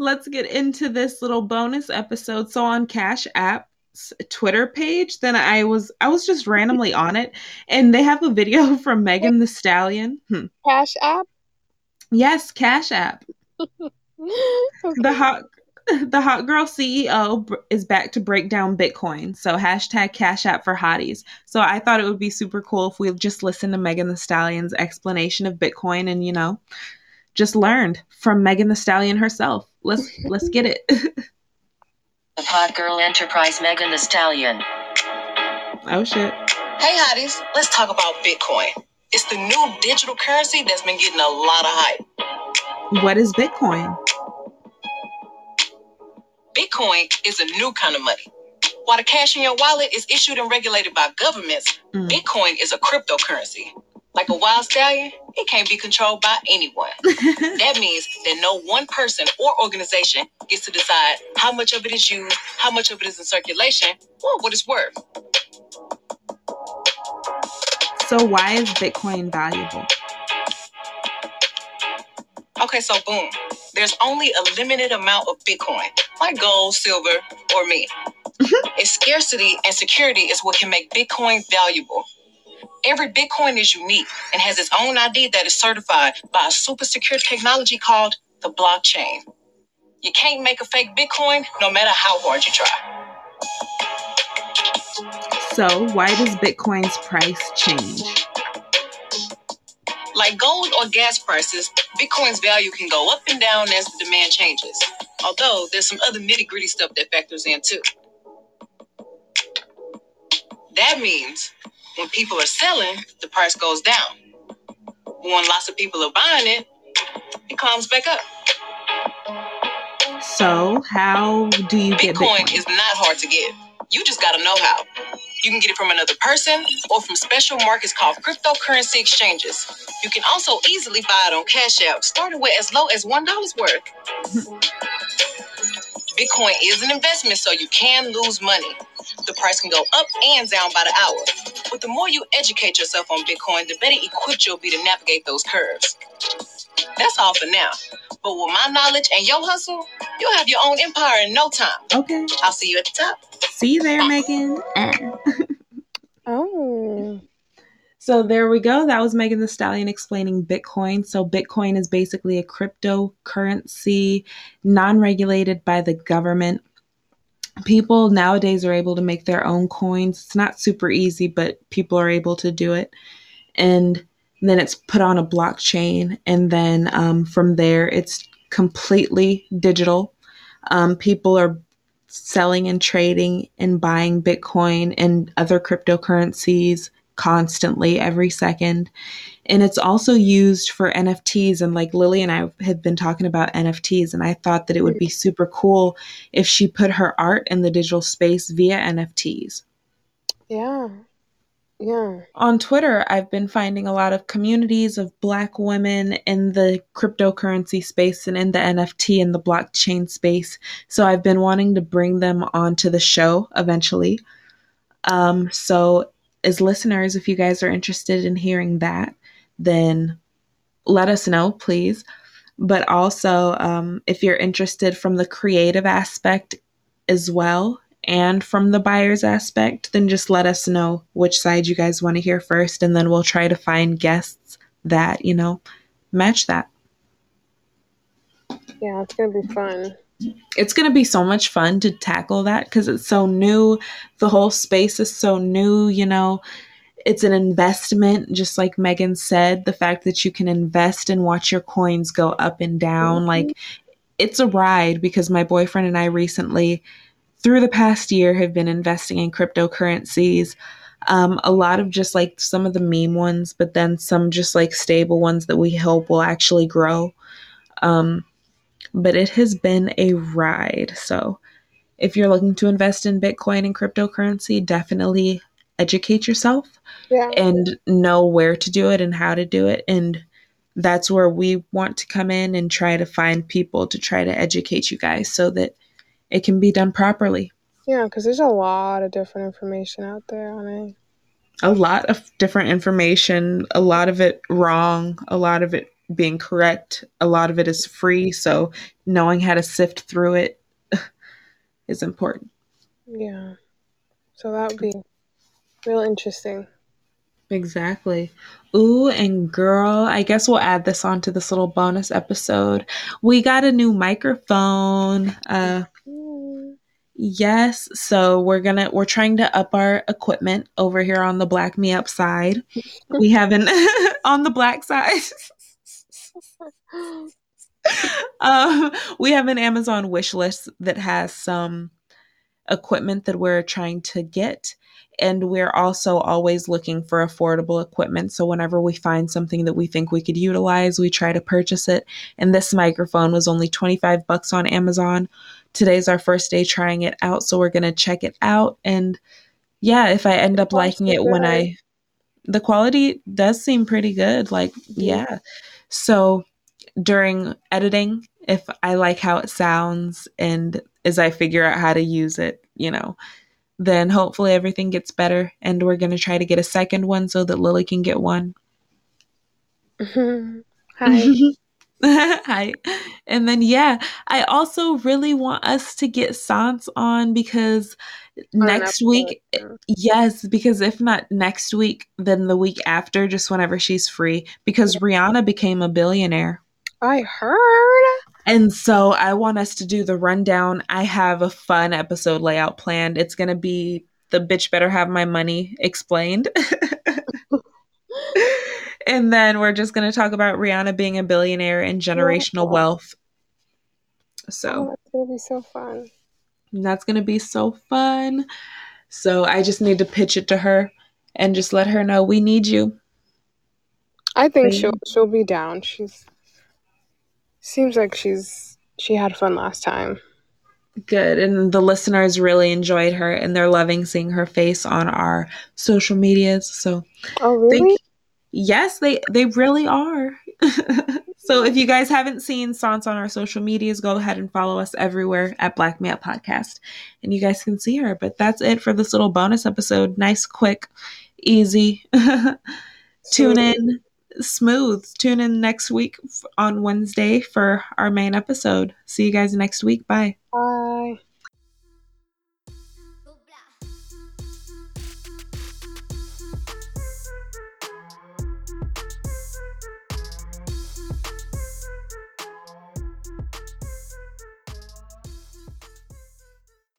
let's get into this little bonus episode. So on Cash App's Twitter page, then I was I was just randomly on it, and they have a video from Megan Thee Stallion. Hmm. Cash App. Yes, Cash App. okay. The hot the hot girl CEO is back to break down Bitcoin. So hashtag Cash App for hotties. So I thought it would be super cool if we just listen to Megan Thee Stallion's explanation of Bitcoin and you know just learned from Megan Thee Stallion herself. Let's let's get it. of Hot Girl Enterprise Megan Thee Stallion. oh shit. Hey, hotties, let's talk about Bitcoin. It's the new digital currency that's been getting a lot of hype. What is Bitcoin? Bitcoin is a new kind of money. While the cash in your wallet is issued and regulated by governments, Mm. Bitcoin is a cryptocurrency. Like a wild stallion, it can't be controlled by anyone. That means that no one person or organization gets to decide how much of it is used, how much of it is in circulation, or what it's worth. so why is Bitcoin valuable? Okay, so boom. There's only a limited amount of Bitcoin, like gold, silver, or me. its scarcity and security is what can make Bitcoin valuable. Every Bitcoin is unique and has its own ID that is certified by a super secure technology called the blockchain. You can't make a fake Bitcoin no matter how hard you try. So why does Bitcoin's price change? Like gold or gas prices, Bitcoin's value can go up and down as the demand changes. Although there's some other nitty gritty stuff that factors in too. That means when people are selling, the price goes down. When lots of people are buying it, it climbs back up. So how do you get Bitcoin Bitcoin? is not hard to get. You just gotta know how. You can get it from another person or from special markets called cryptocurrency exchanges. You can also easily buy it on Cash App, starting with as low as $1 worth. Bitcoin is an investment, so you can lose money. The price can go up and down by the hour. But the more you educate yourself on Bitcoin, the better equipped you'll be to navigate those curves. That's all for now. But with my knowledge and your hustle, you'll have your own empire in no time. Okay. I'll see you at the top. See you there, Megan. Oh. So there we go. That was Megan Thee Stallion explaining Bitcoin. So Bitcoin is basically a cryptocurrency, non-regulated by the government. People nowadays are able to make their own coins. It's not super easy, but people are able to do it. And then it's put on a blockchain, and then um, from there, it's completely digital. Um, people are selling and trading and buying Bitcoin and other cryptocurrencies constantly every second. And it's also used for NFTs. And like Lily and I had been talking about NFTs, and I thought that it would be super cool if she put her art in the digital space via NFTs. Yeah. Yeah. On Twitter, I've been finding a lot of communities of Black women in the cryptocurrency space and in the NFT and the blockchain space. So I've been wanting to bring them onto the show eventually. Um, so, as listeners, if you guys are interested in hearing that, then let us know, please. But also, um, if you're interested from the creative aspect as well, and from the buyer's aspect, then just let us know which side you guys want to hear first, and then we'll try to find guests that, you know, match that. Yeah, it's gonna be fun. It's going to be so much fun to tackle that because it's so new. The whole space is so new, you know. It's an investment, just like Megan said. The fact that you can invest and watch your coins go up and down, Mhm. like it's a ride because my boyfriend and I recently through the past year have been investing in cryptocurrencies um, a lot of just like some of the meme ones but then some just like stable ones that we hope will actually grow um, but it has been a ride so if you're looking to invest in bitcoin and cryptocurrency definitely educate yourself Yeah. and know where to do it and how to do it and that's where we want to come in and try to find people to try to educate you guys so that it can be done properly Yeah, because there's a lot of different information out there on it. a lot of different information, a lot of it wrong, a lot of it being correct. A lot of it is free, so knowing how to sift through it is important. Yeah. So that would be real interesting. Exactly. Ooh, and girl, I guess we'll add this onto this little bonus episode. We got a new microphone. Uh yes, so we're to we're trying to up our equipment over here on the Black Me Up side. We haven't on the black side. um, we have an Amazon wish list that has some equipment that we're trying to get. And we're also always looking for affordable equipment. So whenever we find something that we think we could utilize, we try to purchase it. And this microphone was only 25 bucks on Amazon. Today's our first day trying it out. So we're going to check it out. And yeah, if I end up liking it when I, the quality does seem pretty good. Like, yeah. So during editing, if I like how it sounds and as I figure out how to use it, you know, then hopefully everything gets better. And we're going to try to get a second one so that Lily can get one. Mm-hmm. Hi. Hi. And then, yeah, I also really want us to get Sans on because next week, yes, because if not next week, then the week after, just whenever she's free, because Rihanna became a billionaire. I heard. And so I want us to do the rundown. I have a fun episode layout planned. It's going to be the bitch better have my money explained. and then we're just going to talk about Rihanna being a billionaire and generational wealth. Oh, So that's gonna be so fun. that's going to be so fun. So I just need to pitch it to her and just let her know we need you. I think Right. she'll she'll be down. She's seems like she's she had fun last time. Good. And the listeners really enjoyed her and they're loving seeing her face on our social medias. So Oh really? Yes, they they really are. so if you guys haven't seen Sans on our social medias, go ahead and follow us everywhere at Black Me Podcast, and you guys can see her. But that's it for this little bonus episode. Nice, quick, easy. Tune in, smooth. Tune in next week on Wednesday for our main episode. See you guys next week. Bye. Bye.